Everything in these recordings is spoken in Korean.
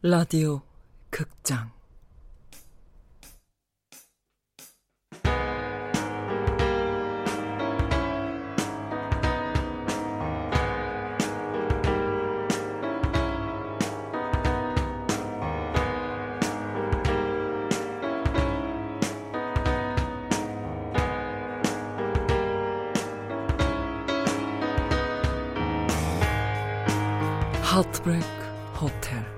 라디오 극장. 하트브레이크 호텔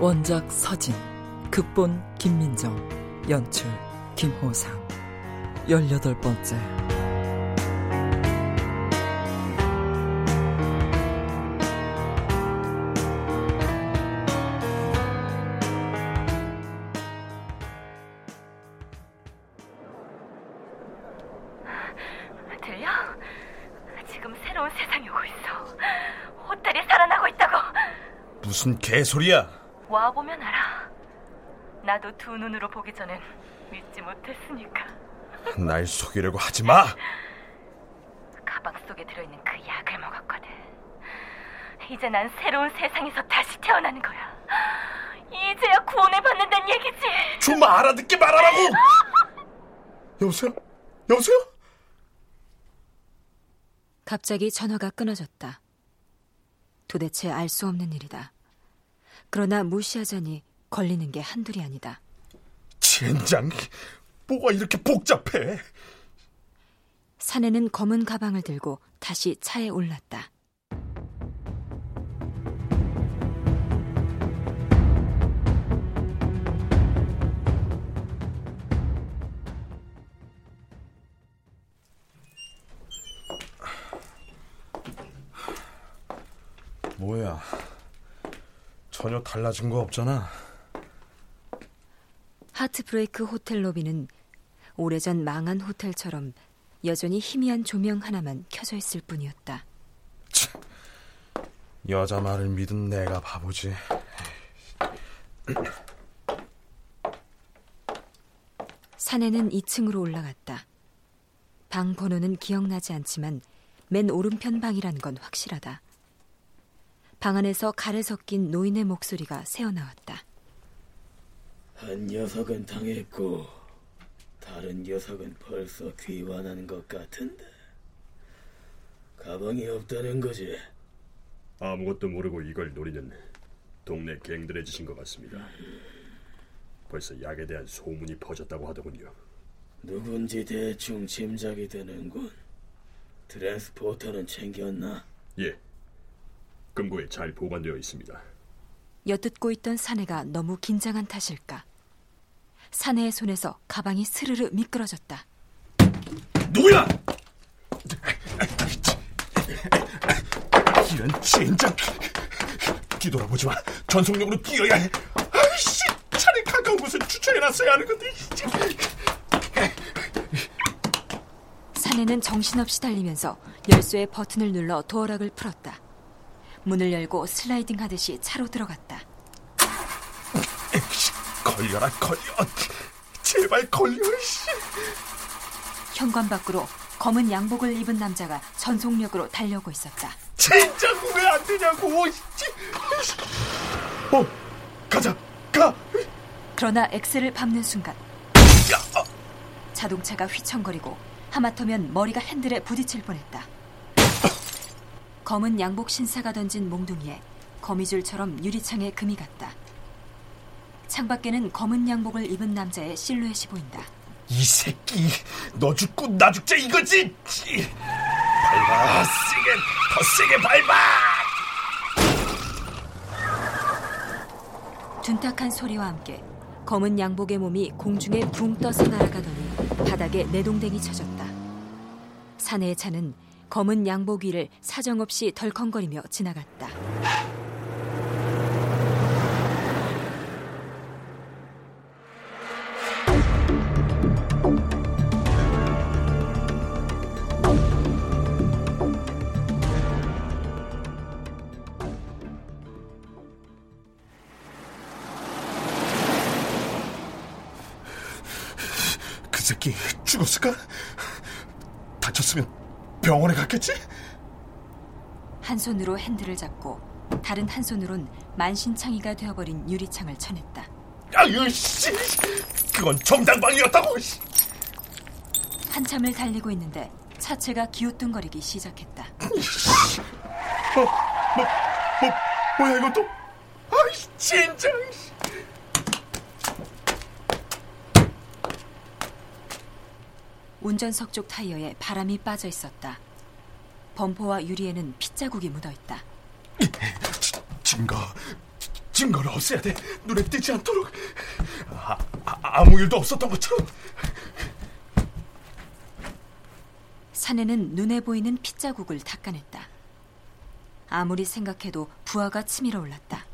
원작 서진 극본 김민정 연출 김호상 열여덟 번째 들려? 지금 새로운 세상이 오고 있어. 호텔이 살아나고 있다고. 무슨 개소리야? 와보면 알아. 나도 두 눈으로 보기 전엔 믿지 못했으니까. 날 속이려고 하지 마. 가방 속에 들어있는 그 약을 먹었거든. 이제 난 새로운 세상에서 다시 태어나는 거야. 이제야 구원을 받는다는 얘기지. 좀 알아듣게 말하라고. 여보세요? 여보세요? 갑자기 전화가 끊어졌다. 도대체 알 수 없는 일이다. 그러나 무시하자니 걸리는 게 한둘이 아니다. 젠장, 뭐가 이렇게 복잡해? 사내는 검은 가방을 들고 다시 차에 올랐다. 전혀 달라진 거 없잖아. 하트브레이크 호텔 로비는 오래전 망한 호텔처럼 여전히 희미한 조명 하나만 켜져 있을 뿐이었다. 여자 말을 믿은 내가 바보지. 사내는 2층으로 올라갔다. 방 번호는 기억나지 않지만 맨 오른편 방이라는 건 확실하다. 방 안에서 갈에 섞인 노인의 목소리가 새어나왔다. 한 녀석은 당했고 다른 녀석은 벌써 귀환하는 것 같은데 가방이 없다는 거지. 아무것도 모르고 이걸 노리는 동네 갱들의 짓인 것 같습니다. 벌써 약에 대한 소문이 퍼졌다고 하더군요. 누군지 대충 짐작이 되는군. 트랜스포터는 챙겼나? 예, 금고에 잘 보관되어 있습니다. 엿듣고 있던 사내가 너무 긴장한 탓일까. 사내의 손에서 가방이 스르르 미끄러졌다. 누구야? 이런 젠장. 뒤돌아보지 마. 전속력으로 뛰어야 해. 아이씨, 차라리 가까운 곳을 추천해놨어야 하는 건데. 사내는 정신없이 달리면서 열쇠의 버튼을 눌러 도어락을 풀었다. 문을 열고 슬라이딩 하듯이 차로 들어갔다. 걸려라 걸려. 제발 걸려. 씨. 현관 밖으로 검은 양복을 입은 남자가 전속력으로 달려오고 있었다. 젠장 왜안 되냐고. 씨. 어, 가자. 가. 그러나 엑셀을 밟는 순간 자동차가 휘청거리고 하마터면 머리가 핸들에 부딪힐 뻔했다. 검은 양복 신사가 던진 몽둥이에 거미줄처럼 유리창에 금이 갔다. 창밖에는 검은 양복을 입은 남자의 실루엣이 보인다. 이 새끼, 너 죽고 나 죽자 이거지! 밟아, 세게, 더 세게 밟아! 둔탁한 소리와 함께 검은 양복의 몸이 공중에 붕 떠서 날아가더니 바닥에 내동댕이 쳐졌다. 사내의 차는 검은 양복 위를 사정없이 덜컹거리며 지나갔다. 갔겠지? 한 손으로 핸들을 잡고 다른 한 손으론 만신창이가 되어버린 유리창을 쳐냈다. 아유 씨, 그건 정당방위였다고. 씨. 한참을 달리고 있는데 차체가 기우뚱거리기 시작했다. 뭐, 뭐, 뭐, 뭐야 이건 또? 아이 진짜. 운전석 쪽 타이어에 바람이 빠져 있었다. 범퍼와 유리에는 핏자국이 묻어 있다. 증거, 증거를 없애야 돼. 눈에 띄지 않도록. 아, 아, 아 무 일도 없었던 것처럼. 사내는 눈에 보이는 핏자국을 닦아냈다. 아무리 생각해도 부하가 치밀어 올랐다.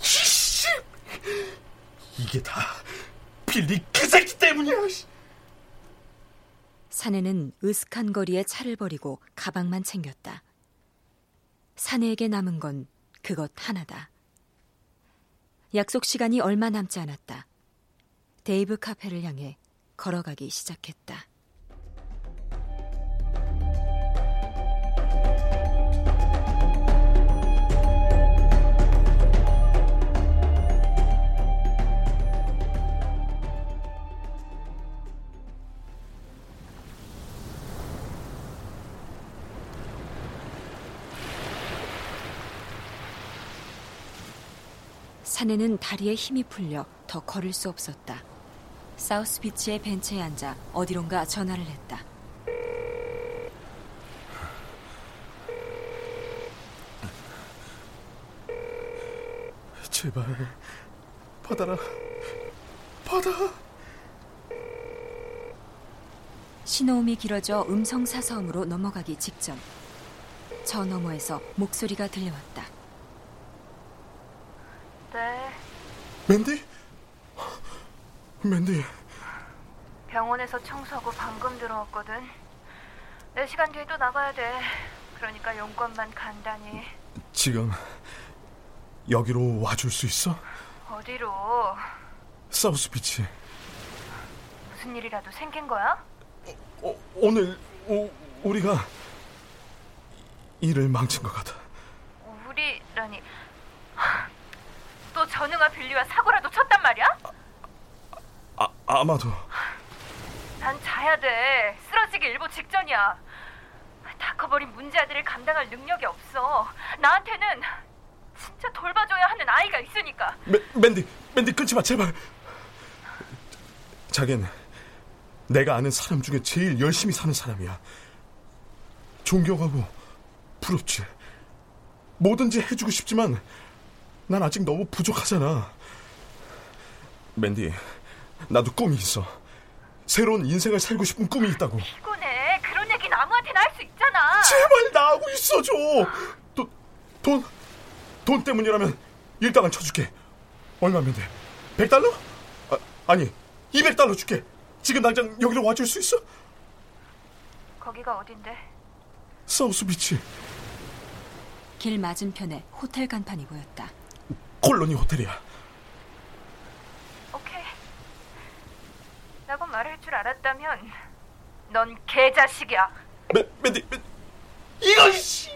씨, 이게 다 빌리 그 새끼 때문이야. 씨. 사내는 으슥한 거리에 차를 버리고 가방만 챙겼다. 사내에게 남은 건 그것 하나다. 약속 시간이 얼마 남지 않았다. 데이브 카페를 향해 걸어가기 시작했다. 사내는 다리에 힘이 풀려 더 걸을 수 없었다. 사우스 비치의 벤치에 앉아 어디론가 전화를 했다. 제발 받아라, 받아. 신호음이 길어져 음성 사서음으로 넘어가기 직전 저 너머에서 목소리가 들려왔다. 네, 맨디? 맨디, 병원에서 청소하고 방금 들어왔거든. 4시간 뒤에 또 나가야 돼. 그러니까 용건만 간단히. 지금 여기로 와줄 수 있어? 어디로? 사우스비치. 무슨 일이라도 생긴 거야? 어, 오늘 오, 우리가 일을 망친 것 같아. 우리라니. 또 전응아 빌리와 사고라도 쳤단 말이야? 아, 아마도 난 자야 돼. 쓰러지기 일보 직전이야. 다 커버린 문제 아들을 감당할 능력이 없어. 나한테는 진짜 돌봐줘야 하는 아이가 있으니까. 맨, 맨디, 맨디 끊지 마 제발. 자기는 내가 아는 사람 중에 제일 열심히 사는 사람이야. 존경하고 부럽지. 뭐든지 해주고 싶지만 난 아직 너무 부족하잖아. 맨디, 나도 꿈이 있어. 새로운 인생을 살고 싶은 꿈이 있다고. 피곤해. 그런 얘기는 아무한테나 할 수 있잖아. 제발 나하고 있어줘. 돈, 돈, 돈 때문이라면 일당을 쳐줄게. 얼마면 돼? 100달러? 아, 아니, 200달러 줄게. 지금 당장 여기로 와줄 수 있어? 거기가 어딘데? 사우스 비치 길 맞은편에 호텔 간판이 보였다. 콜로니 호텔이야. 오케이. 라고 말할 줄 알았다면 넌 개자식이야. 맨, 맨디, 맨, 이런 씨.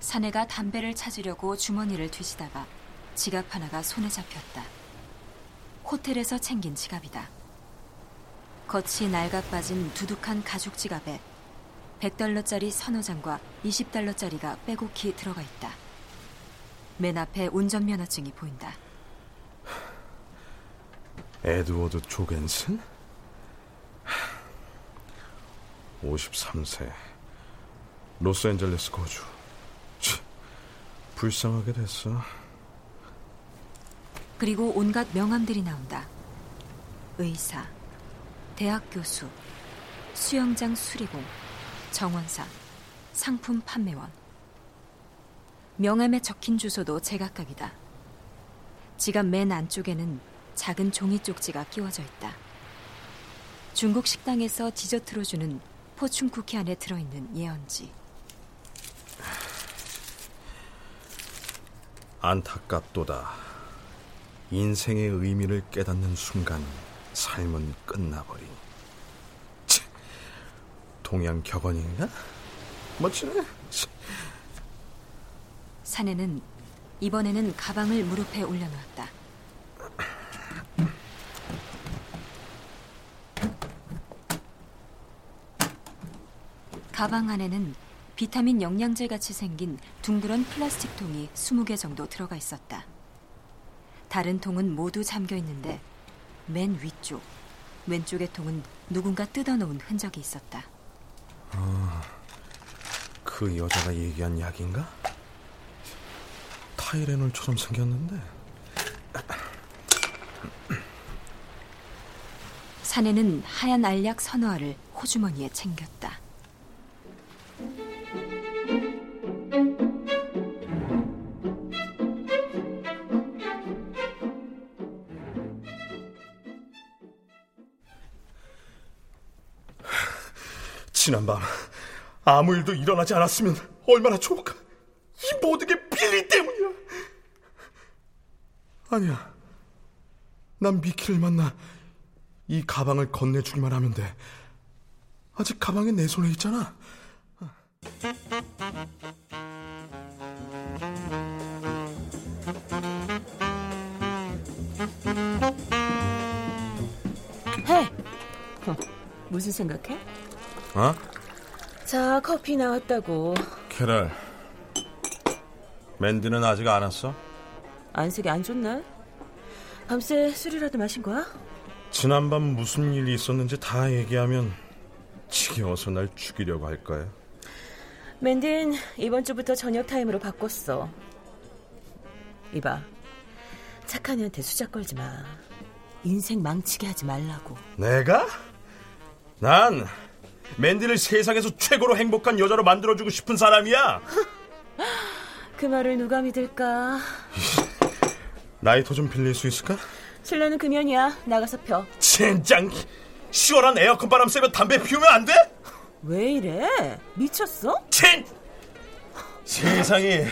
사내가 담배를 찾으려고 주머니를 뒤지다가 지갑 하나가 손에 잡혔다. 호텔에서 챙긴 지갑이다. 겉이 낡아 빠진 두둑한 가죽 지갑에 100달러짜리 서너 장과 20달러짜리가 빼곡히 들어가 있다. 맨 앞에 운전면허증이 보인다. 에드워드 조겐슨? 53세. 로스앤젤레스 거주. 치, 불쌍하게 됐어. 그리고 온갖 명함들이 나온다. 의사, 대학 교수, 수영장 수리공, 정원사, 상품 판매원. 명함에 적힌 주소도 제각각이다. 지갑 맨 안쪽에는 작은 종이 쪽지가 끼워져 있다. 중국 식당에서 디저트로 주는 포춘 쿠키 안에 들어있는 예언지. 안타깝도다. 인생의 의미를 깨닫는 순간 삶은 끝나버린. 치, 동양 격언인가? 멋지네. 치. 사내는 이번에는 가방을 무릎에 올려놓았다. 가방 안에는 비타민 영양제 같이 생긴 둥그런 플라스틱 통이 20개 정도 들어가 있었다. 다른 통은 모두 잠겨 있는데 맨 위쪽, 왼쪽의 통은 누군가 뜯어놓은 흔적이 있었다. 아, 그 여자가 얘기한 약인가? 타이레놀처럼 생겼는데. 사내는 하얀 알약 알을 호주머니에 챙겼다. 지난밤 아무 일도 일어나지 않았으면 얼마나 좋을까? 이 모든 게 빌리 때문이야. 아니야. 난 미키를 만나 이 가방을 건네주기만 하면 돼. 아직 가방이 내 손에 있잖아. 해. 무슨 생각해? 어? 자, 커피 나왔다고. 캐럴. 맨디는 아직 안 왔어? 안색이 안 좋나? 밤새 술이라도 마신 거야? 지난밤 무슨 일이 있었는지 다 얘기하면 지겨워서 날 죽이려고 할 거야. 맨딘 이번 주부터 저녁 타임으로 바꿨어. 이봐, 착한 애한테 수작 걸지 마. 인생 망치게 하지 말라고. 내가? 난 맨디를 세상에서 최고로 행복한 여자로 만들어주고 싶은 사람이야. 그 말을 누가 믿을까? 라이터 좀 빌릴 수 있을까? 실내는 금연이야. 나가서 펴. 젠장! 시원한 에어컨 바람 쐬며 담배 피우면 안 돼? 왜 이래? 미쳤어? 젠! 세상이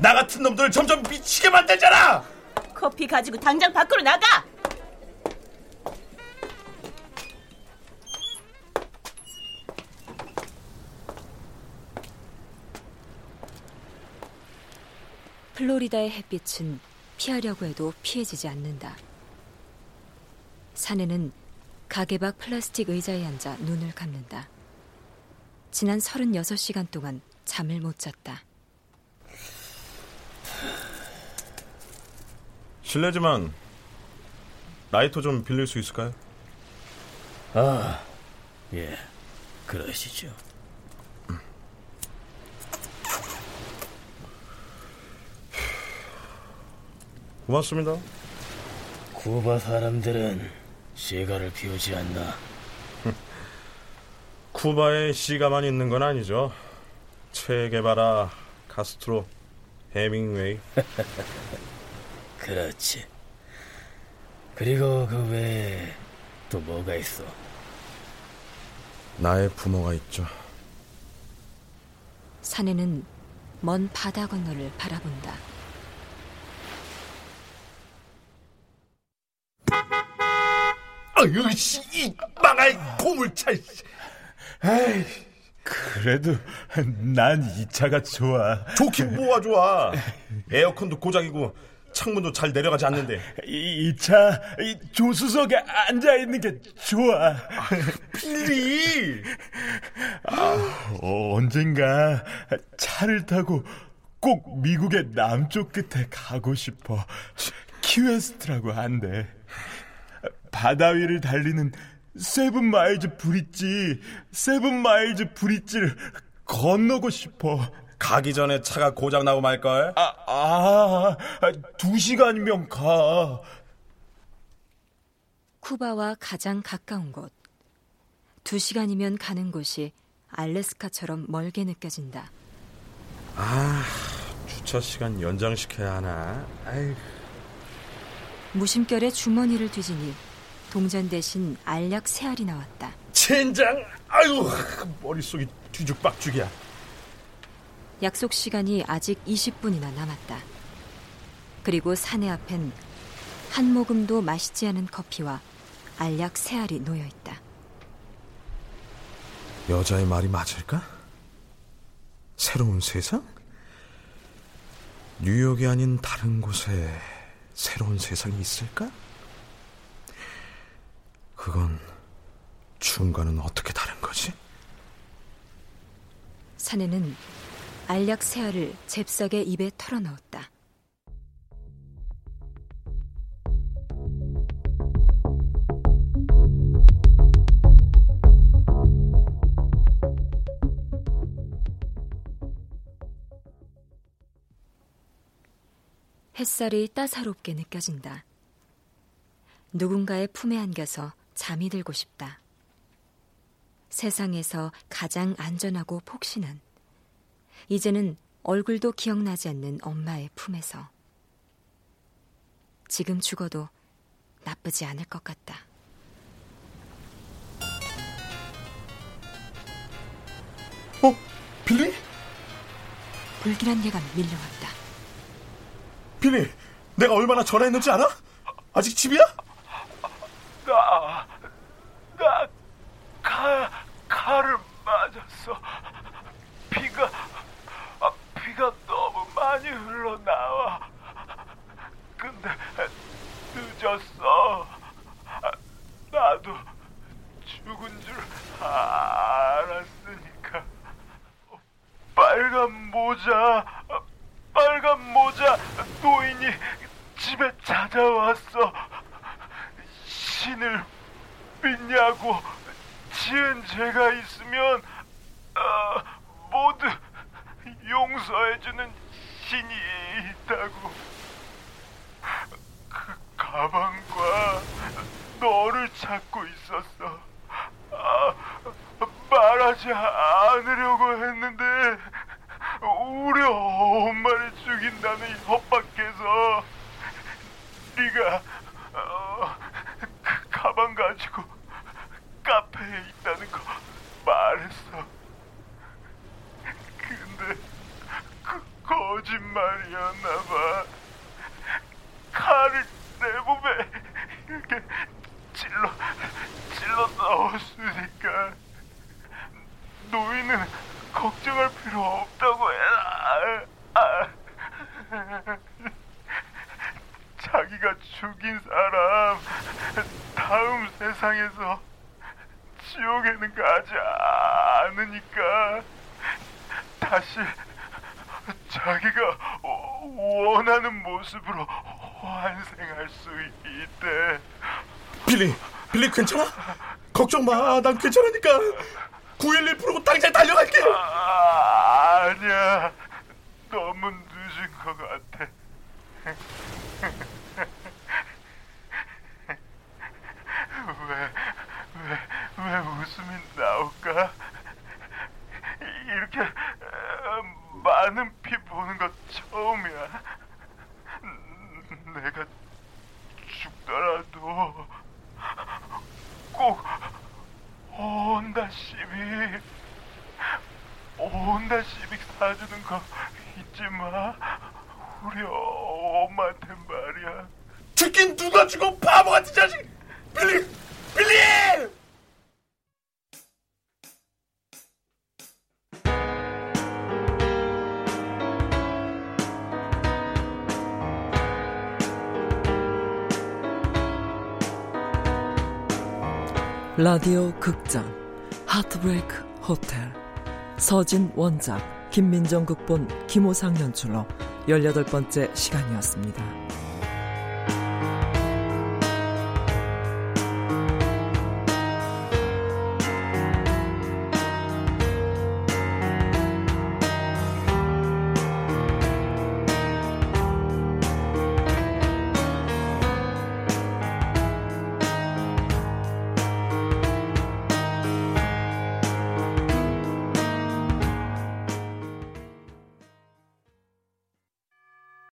나 같은 놈들을 점점 미치게 만들잖아! 커피 가지고 당장 밖으로 나가! 플로리다의 햇빛은 피하려고 해도 피해지지 않는다. 사내는 가게 밖 플라스틱 의자에 앉아 눈을 감는다. 지난 36시간 동안 잠을 못 잤다. 실례지만 라이터 좀 빌릴 수 있을까요? 아, 예, 그러시죠. 고맙습니다. 쿠바 사람들은 시가를 피우지 않나. 쿠바에 시가만 있는 건 아니죠. 체게바라, 카스트로, 해밍웨이. 그렇지. 그리고 그 외에 또 뭐가 있어? 나의 부모가 있죠. 사내는 먼 바다 건너를 바라본다. 아유, 씨, 이 망할 고물차. 에이, 그래도 난 이 차가 좋아. 좋긴 뭐가 좋아. 에어컨도 고장이고 창문도 잘 내려가지 않는데. 이, 이 차, 이 조수석에 앉아 있는 게 좋아. 빌리. 아, 어, 언젠가 차를 타고 꼭 미국의 남쪽 끝에 가고 싶어. 키웨스트라고 한대. 바다 위를 달리는 Seven Miles Bridge, Seven Miles Bridge를 건너고 싶어. 가기 전에 차가 고장 나고 말걸? 아, 아, 두 시간이면 가. 쿠바와 가장 가까운 곳. 두 시간이면 가는 곳이 알래스카처럼 멀게 느껴진다. 아, 주차 시간 연장시켜야 하나? 아이. 무심결에 주머니를 뒤지니 동전 대신 알약 세 알이 나왔다. 젠장! 아유, 머릿속이 뒤죽박죽이야. 약속 시간이 아직 20분이나 남았다. 그리고 사내 앞엔 한 모금도 마시지 않은 커피와 알약 세 알이 놓여 있다. 여자의 말이 맞을까? 새로운 세상? 뉴욕이 아닌 다른 곳에 새로운 세상이 있을까? 그건 춤과는 어떻게 다른 거지? 사내는 알약 세 알을 잽싸게 입에 털어넣었다. 햇살이 따사롭게 느껴진다. 누군가의 품에 안겨서 잠이 들고 싶다. 세상에서 가장 안전하고 폭신한, 이제는 얼굴도 기억나지 않는 엄마의 품에서. 지금 죽어도 나쁘지 않을 것 같다. 어? 빌리? 불길한 예감이 밀려왔다. 빌리, 내가 얼마나 전화했는지 알아? 아직 집이야? 나, 나, 가, 칼을 맞았어. 피가, 아, 피가 너무 많이 흘러나와. 근데 늦었어. 아, 나도 죽은 줄 알았으니까. 빨간 모자, 빨간 모자 노인이 집에 찾아왔어. 신을 믿냐고 지은 죄가 있으면 어, 모두 용서해주는 신이 있다고. 그 가방과 너를 찾고 있었어. 아, 말하지 않으려고 했는데 우리 엄마를 죽인다는 협박해서 네가 가방 가지고 카페에 있다는 거 말했어. 근데 그 거짓말이었나 봐. 칼을 내 몸에 이렇게 찔러 찔러 넣었으니까 노인은 걱정할 필요 없다고 해라. 아. 자기가 죽인 사람 다음 세상에서 지옥에는 가지 않으니까 다시 자기가 원하는 모습으로 환생할 수 있대. 빌리, 빌리 괜찮아? 걱정 마, 난 괜찮으니까. 911 부르고 당장 달려갈게. 아, 아니야, 너무 늦은 것 같아. 왜, 왜, 왜 웃음이 나올까? 이렇게 많은 피 보는 것 처음이야. 내가 죽더라도 꼭 혼다 시비, 혼다 시비 사주는 거 라디오 극장 하트브레이크 호텔 서진 원작 김민정 극본 김호상 연출로 18번째 시간이었습니다.